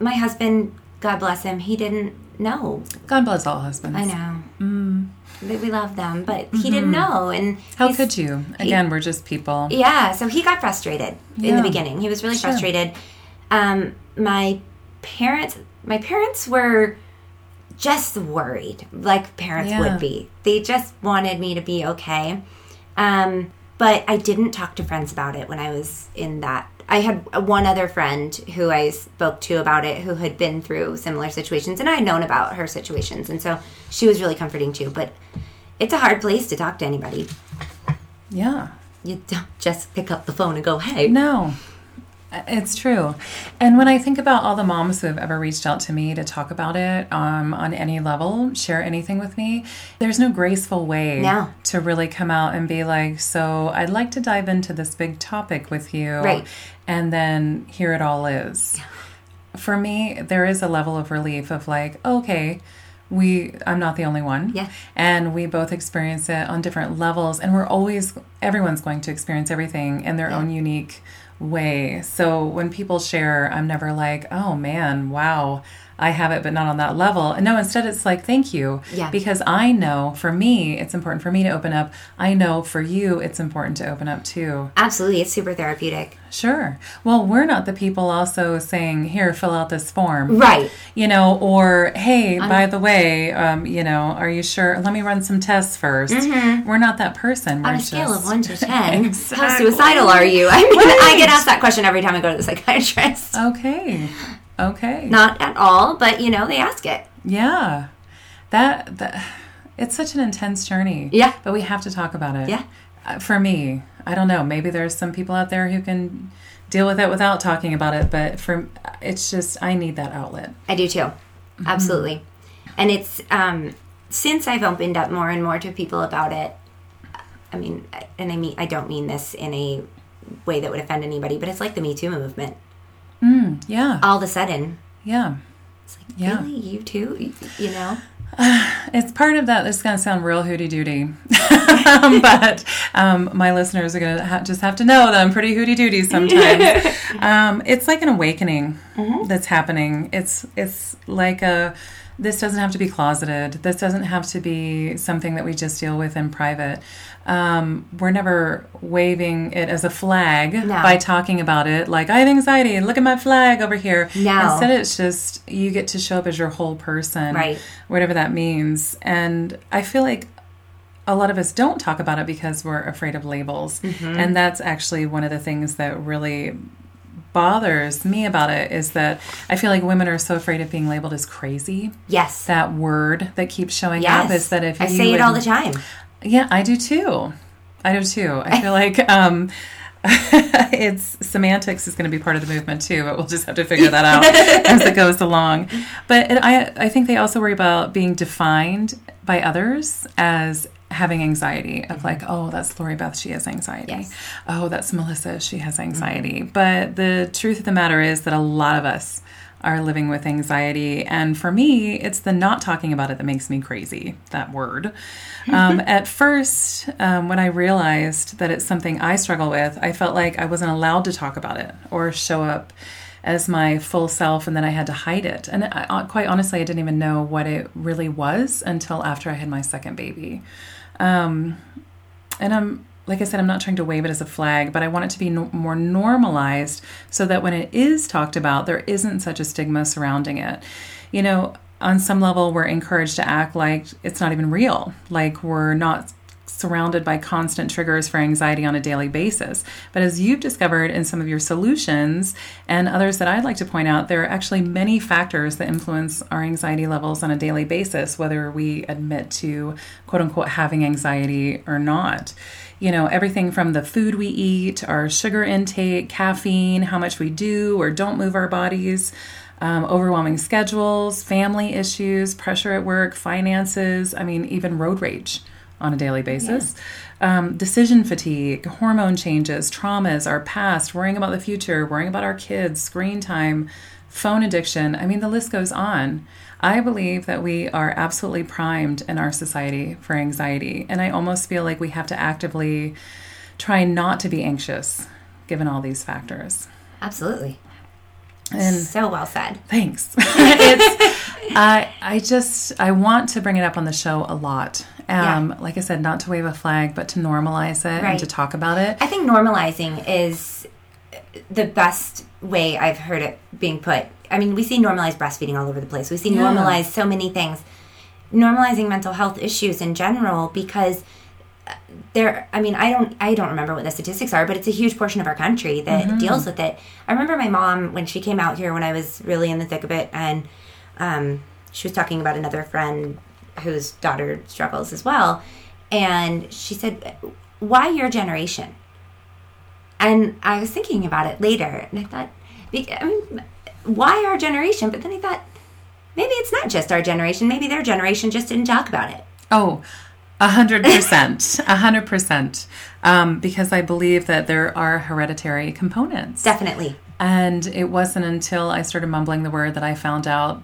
my husband, God bless him, he didn't know. God bless all husbands. I know. Mm. We love them, but he didn't know. And How could you? Again, we're just people. yeah, so he got frustrated in the beginning. He was really Sure. frustrated. Um, my parents, my parents were just worried, like parents Yeah. would be. They just wanted me to be okay. Um, but I didn't talk to friends about it when I was in that. I had one other friend who I spoke to about it who had been through similar situations, and I had known about her situations, and so she was really comforting too. But it's a hard place to talk to anybody. Yeah. You don't just pick up the phone and go, "Hey, No. It's true. And when I think about all the moms who have ever reached out to me to talk about it um, on any level, share anything with me, there's no graceful way to really come out and be like, so I'd like to dive into this big topic with you. Right. And then here it all is. For me, there is a level of relief of like, okay, we I'm not the only one. Yeah. And we both experience it on different levels and we're always everyone's going to experience everything in their own unique way. So when people share, I'm never like, "Oh man, wow, I have it but not on that level." No, instead it's like, "Thank you." Yeah. Because I know for me, it's important for me to open up. I know for you it's important to open up too. Absolutely, it's super therapeutic. Sure. Well, we're not the people also saying, "Here, fill out this form." Right. you know, or hey, by the way, um, you know, are you sure? Let me run some tests 1st We're not that person. Mm-hmm. On We're a scale just- of one to ten, how suicidal are you? I mean, I get asked that question every time I go to the psychiatrist. Okay. Okay. Not at all, but you know, they ask it. Yeah. That that it's such an intense journey. Yeah. But we have to talk about it. Yeah. Uh, For me, I don't know. Maybe there's some people out there who can deal with it without talking about it, but for it's just I need that outlet. I do too. Absolutely. And it's um since I've opened up more and more to people about it. I mean, and I mean I don't mean this in a way that would offend anybody, but it's like the Me Too movement. Yeah. All of a sudden, Yeah. it's like, Yeah. really, you too, You- know? It's part of that. This is going to sound real hooty doody, but um, my listeners are going to ha- just have to know that I'm pretty hooty doody sometimes. um, it's like an awakening that's happening. It's it's like a. This doesn't have to be closeted. This doesn't have to be something that we just deal with in private. Um, we're never waving it as a flag No. by talking about it like I have anxiety. Look at my flag over here. No. Instead, it's just you get to show up as your whole person Right. whatever that means. And I feel like a lot of us don't talk about it because we're afraid of labels. And that's actually one of the things that really bothers me about it is that I feel like women are so afraid of being labeled as crazy. Yes. That word that keeps showing yes. up is that if I you say it all the time. Yeah, I do too. I do too. I feel like um, it's semantics is going to be part of the movement too, but we'll just have to figure that out as it goes along. But it, I, I think they also worry about being defined by others as having anxiety of like, oh, that's Lori Beth, she has anxiety. Yes. Oh, that's Melissa, she has anxiety. But the truth of the matter is that a lot of us are living with anxiety. And for me, it's the not talking about it that makes me crazy, that word. Um, at first, um, when I realized that it's something I struggle with, I felt like I wasn't allowed to talk about it or show up as my full self and then I had to hide it. And I, uh, quite honestly, I didn't even know what it really was until after I had my second baby. Um, and I'm like I said, I'm not trying to wave it as a flag, but I want it to be no- more normalized so that when it is talked about, there isn't such a stigma surrounding it. You know, on some level, we're encouraged to act like it's not even real, like we're not surrounded by constant triggers for anxiety on a daily basis. But as you've discovered in some of your solutions and others that I'd like to point out, there are actually many factors that influence our anxiety levels on a daily basis, whether we admit to quote unquote having anxiety or not. You know, everything from the food we eat, our sugar intake, caffeine, how much we do or don't move our bodies. Um, overwhelming schedules, family issues, pressure at work, finances, I mean, even road rage on a daily basis. Um, decision fatigue, hormone changes, traumas, our past, worrying about the future, worrying about our kids, screen time, phone addiction. I mean, the list goes on. I believe that we are absolutely primed in our society for anxiety. And I almost feel like we have to actively try not to be anxious given all these factors. Absolutely. And so well said. Thanks. it's I I just I want to bring it up on the show a lot. Um, like I said, not to wave a flag, but to normalize it Right. and to talk about it. I think normalizing is the best way I've heard it being put. I mean, we see normalized breastfeeding all over the place. We see Yeah. normalized so many things. Normalizing mental health issues in general because uh, there I mean, I don't I don't remember what the statistics are, but it's a huge portion of our country that deals with it. I remember my mom when she came out here when I was really in the thick of it and um, she was talking about another friend whose daughter struggles as well and she said why your generation And I was thinking about it later, and I thought, I mean, why our generation? But then I thought, maybe it's not just our generation. Maybe their generation just didn't talk about it. Oh, a hundred percent, a hundred percent. Um, because I believe that there are hereditary components. Definitely. And it wasn't until I started mumbling the word that I found out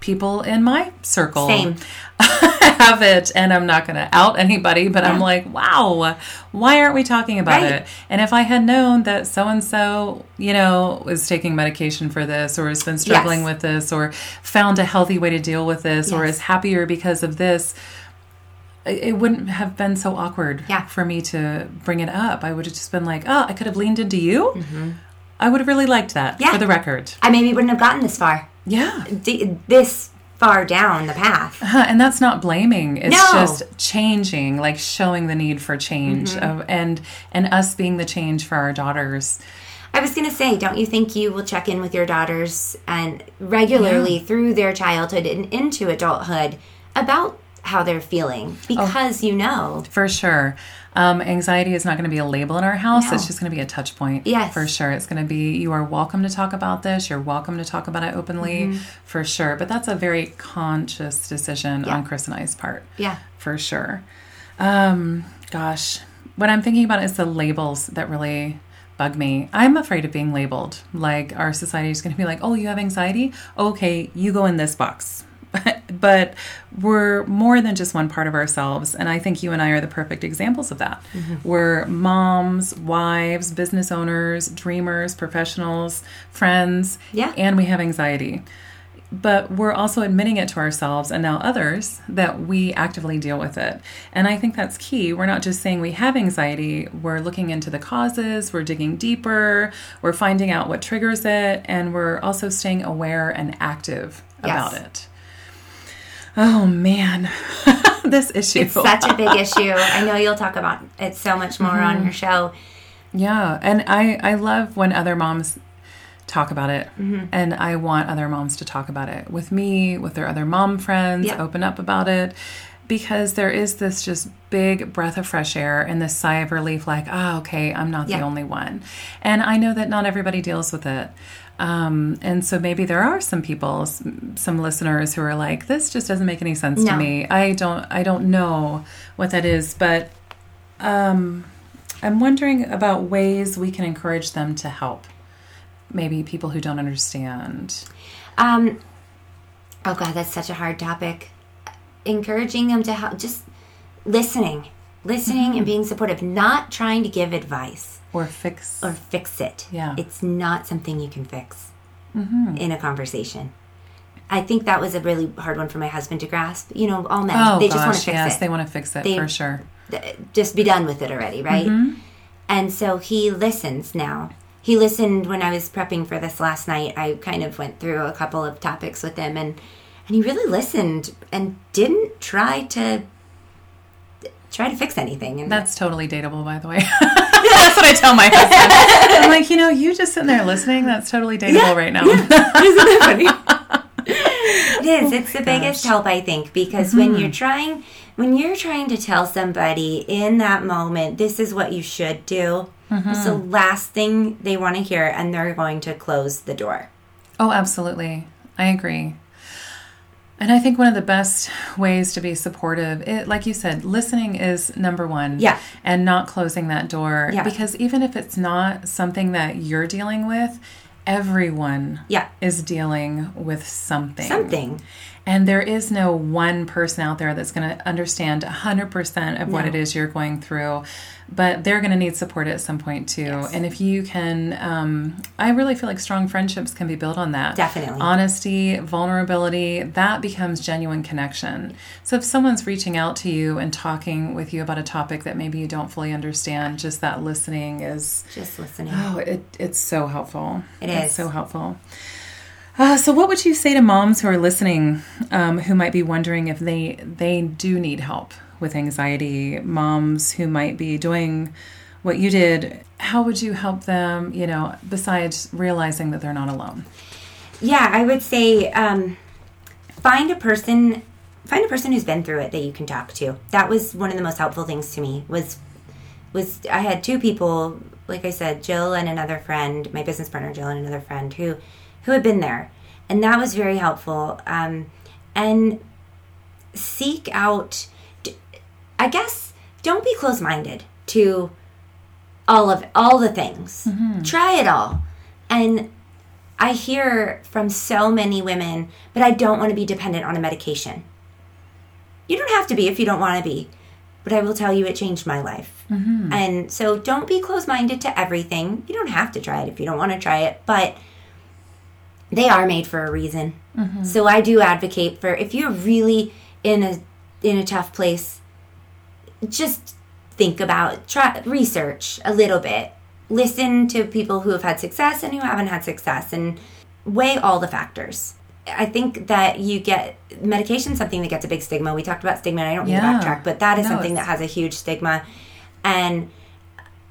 people in my circle Same. have it. And I'm not going to out anybody, but I'm like, wow, why aren't we talking about Right. it? And if I had known that so and so, you know, is taking medication for this or has been struggling Yes. with this or found a healthy way to deal with this or is happier because of this, it wouldn't have been so awkward Yeah. for me to bring it up. I would have just been like, oh, I could have leaned into you. Mm-hmm. I would have really liked that. Yeah. for the record. I maybe wouldn't have gotten this far, Yeah. D- this far down the path. Huh, and that's not blaming. It's No. just changing, like showing the need for change Mm-hmm. of, and and us being the change for our daughters. I was going to say, don't you think you will check in with your daughters and regularly through their childhood and into adulthood about how they're feeling because you know. For sure. Um, anxiety is not going to be a label in our house. No. It's just going to be a touch point. Yes. For sure. It's going to be, you are welcome to talk about this. You're welcome to talk about it openly, Mm-hmm. for sure. But that's a very conscious decision on Chris and I's part. Yeah. For sure. Um, gosh, what I'm thinking about is the labels that really bug me. I'm afraid of being labeled. Like our society is going to be like, "Oh, you have anxiety? Okay, you go in this box." but we're more than just one part of ourselves, and I think you and I are the perfect examples of that. Mm-hmm. We're moms, wives, business owners, dreamers, professionals, friends, Yeah. and we have anxiety but we're also admitting it to ourselves and now others that we actively deal with it. And I think that's key. We're not just saying we have anxiety, we're looking into the causes, we're digging deeper, we're finding out what triggers it, and we're also staying aware and active Yes. about it. Oh man, this issue. It's such a big issue. I know you'll talk about it so much more Mm-hmm. on your show. Yeah, and I I love when other moms talk about it, Mm-hmm. and I want other moms to talk about it with me, with their other mom friends, Yeah. open up about it, because there is this just big breath of fresh air and this sigh of relief, like, ah, okay, I'm not the only one, and I know that not everybody deals with it. Um, and so maybe there are some people, some listeners who are like, "This just doesn't make any sense to me. I don't, I don't know what that is." But um, I'm wondering about ways we can encourage them to help. Maybe people who don't understand. Um, oh God, that's such a hard topic. Encouraging them to help, just listening, listening Mm-hmm. and being supportive, not trying to give advice Or fix. or fix it. Yeah. It's not something you can fix in a conversation. I think that was a really hard one for my husband to grasp. You know, all men, oh they gosh, just want to fix yes, it. they want to fix it They- for sure. th- just be done with it already, right? Mm-hmm. And so he listens now. He listened when I was prepping for this last night. I kind of went through a couple of topics with him and and he really listened and didn't try to try to fix anything. And That's totally dateable, by the way. That's what I tell my husband. I'm like, you know, you just sitting there listening. That's totally dateable right now. Isn't that funny? it is. Oh it's the biggest help, I think, because when you're mm-hmm. trying, when you're trying to tell somebody in that moment, this is what you should do. It's the mm-hmm. last thing they want to hear, and they're going to close the door. Oh, absolutely. I agree. And I think one of the best ways to be supportive, it, like you said, listening is number one. Yeah. And not closing that door. Yeah. Because even if it's not something that you're dealing with, everyone Yeah. is dealing with something. Something. And there is no one person out there that's going to understand 100% of what No. it is you're going through, but they're going to need support at some point too. Yes. And if you can, um, I really feel like strong friendships can be built on that. Definitely. Honesty, vulnerability, that becomes genuine connection. So if someone's reaching out to you and talking with you about a topic that maybe you don't fully understand, just that listening is. Just listening. Oh, it, it's so helpful. It it's is. so helpful. Uh, so, what would you say to moms who are listening, um, who might be wondering if they they do need help with anxiety? Moms who might be doing what you did. How would you help them? You know, besides realizing that they're not alone. Yeah, I would say um, find a person find a person who's been through it that you can talk to. That was one of the most helpful things to me. Was was I had two people like I said, Jill and another friend, my business partner Jill and another friend who who had been there, and that was very helpful. Um, and seek out, I guess, don't be close minded to all of all the things. Try it all, and I hear from so many women, but I don't want to be dependent on a medication. You don't have to be if you don't want to be, but I will tell you it changed my life. And so don't be close minded to everything. You don't have to try it if you don't want to try it, but they are made for a reason. Mm-hmm. So I do advocate for if you're really in a in a tough place, just think about try research a little bit. Listen to people who have had success and who haven't had success and weigh all the factors. I think that you get medication something that gets a big stigma. We talked about stigma and I don't mean Yeah. to backtrack, but that is No, something that has a huge stigma. And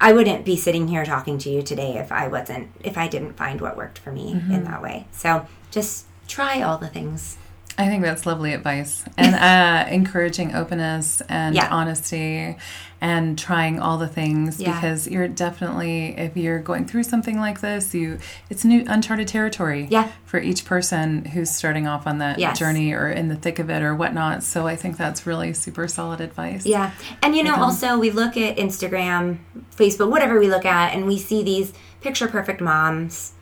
I wouldn't be sitting here talking to you today if I wasn't if I didn't find what worked for me Mm-hmm. in that way. So just try all the things. I think that's lovely advice and uh, encouraging openness and Yeah. honesty and trying all the things Yeah. because you're definitely if you're going through something like this you it's new uncharted territory Yeah. for each person who's starting off on that Yes. journey or in the thick of it or whatnot so I think that's really super solid advice Yeah. And you know, also we look at Instagram, Facebook, whatever we look at, and we see these picture perfect moms.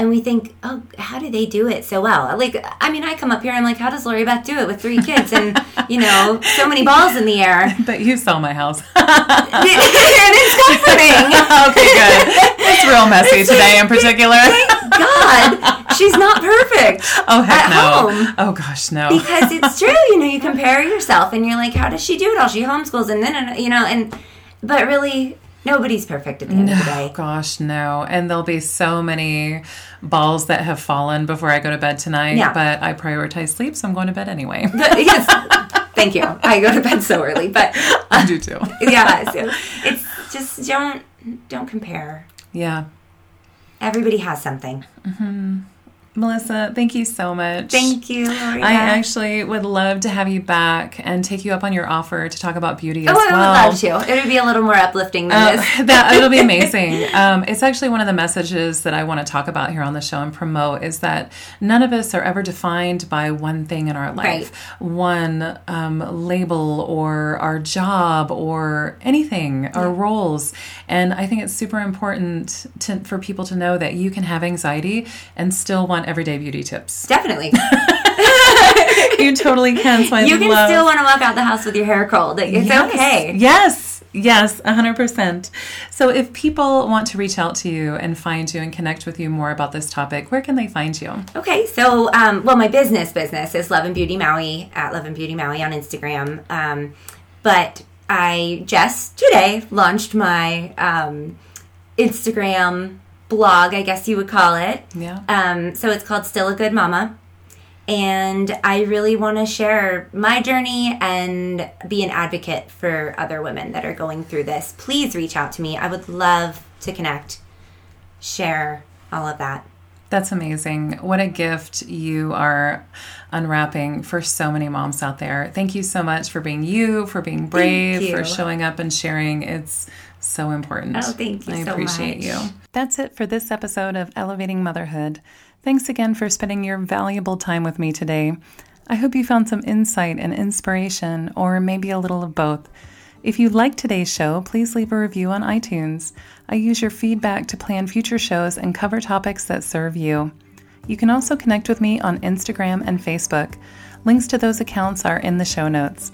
And we think, oh, how do they do it so well? Like, I mean, I come up here I'm like, how does Lori Beth do it with three kids and, you know, so many balls in the air? but you saw my house and it's comforting. okay good it's real messy today in particular Thank God, she's not perfect. oh heck at no home. oh gosh no because it's true. You know, you compare yourself and you're like, how does she do it all? She homeschools and then, you know, and, but really, nobody's perfect at the end of the Oh day. gosh, no. And there'll be so many balls that have fallen before I go to bed tonight. Yeah. But I prioritize sleep, so I'm going to bed anyway. But, yes. Thank you. I go to bed so early, but I do too. yeah, so it's just don't don't compare. Yeah. Everybody has something. Mm-hmm. Melissa, thank you so much. Thank you. Lori. I actually would love to have you back and take you up on your offer to talk about beauty as Oh, I would love to. It would be a little more uplifting than Uh, this. that it'll be amazing. Um, it's actually one of the messages that I want to talk about here on the show and promote is that none of us are ever defined by one thing in our life, one um, label or our job or anything, our roles. And I think it's super important to, for people to know that you can have anxiety and still want everyday beauty tips. Definitely. you totally can. So You can love- still want to walk out the house with your hair curled. It's Yes. okay. Yes. Yes, 100%. So if people want to reach out to you and find you and connect with you more about this topic, where can they find you? Okay, so um, well, my business business is Love and Beauty Maui at Love and Beauty Maui on Instagram. Um, but I just today launched my um, Instagram blog, I guess you would call it. Yeah. Um, so it's called Still a Good Mama. And I really want to share my journey and be an advocate for other women that are going through this. Please reach out to me. I would love to connect, share all of that. That's amazing. What a gift you are unwrapping for so many moms out there. Thank you so much for being you, for being brave, for showing up and sharing. It's so important. Oh, thank you I so appreciate much. you. That's it for this episode of Elevating Motherhood. Thanks again for spending your valuable time with me today. I hope you found some insight and inspiration, or maybe a little of both. If you like today's show, please leave a review on iTunes. I use your feedback to plan future shows and cover topics that serve you. You can also connect with me on Instagram and Facebook. Links to those accounts are in the show notes.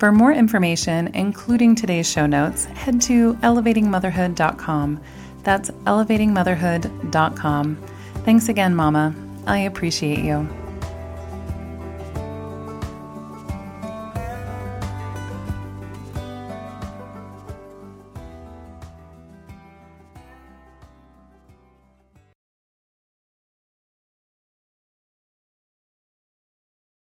For more information, including today's show notes, head to elevatingmotherhood.com. That's elevatingmotherhood.com. Thanks again, Mama. I appreciate you.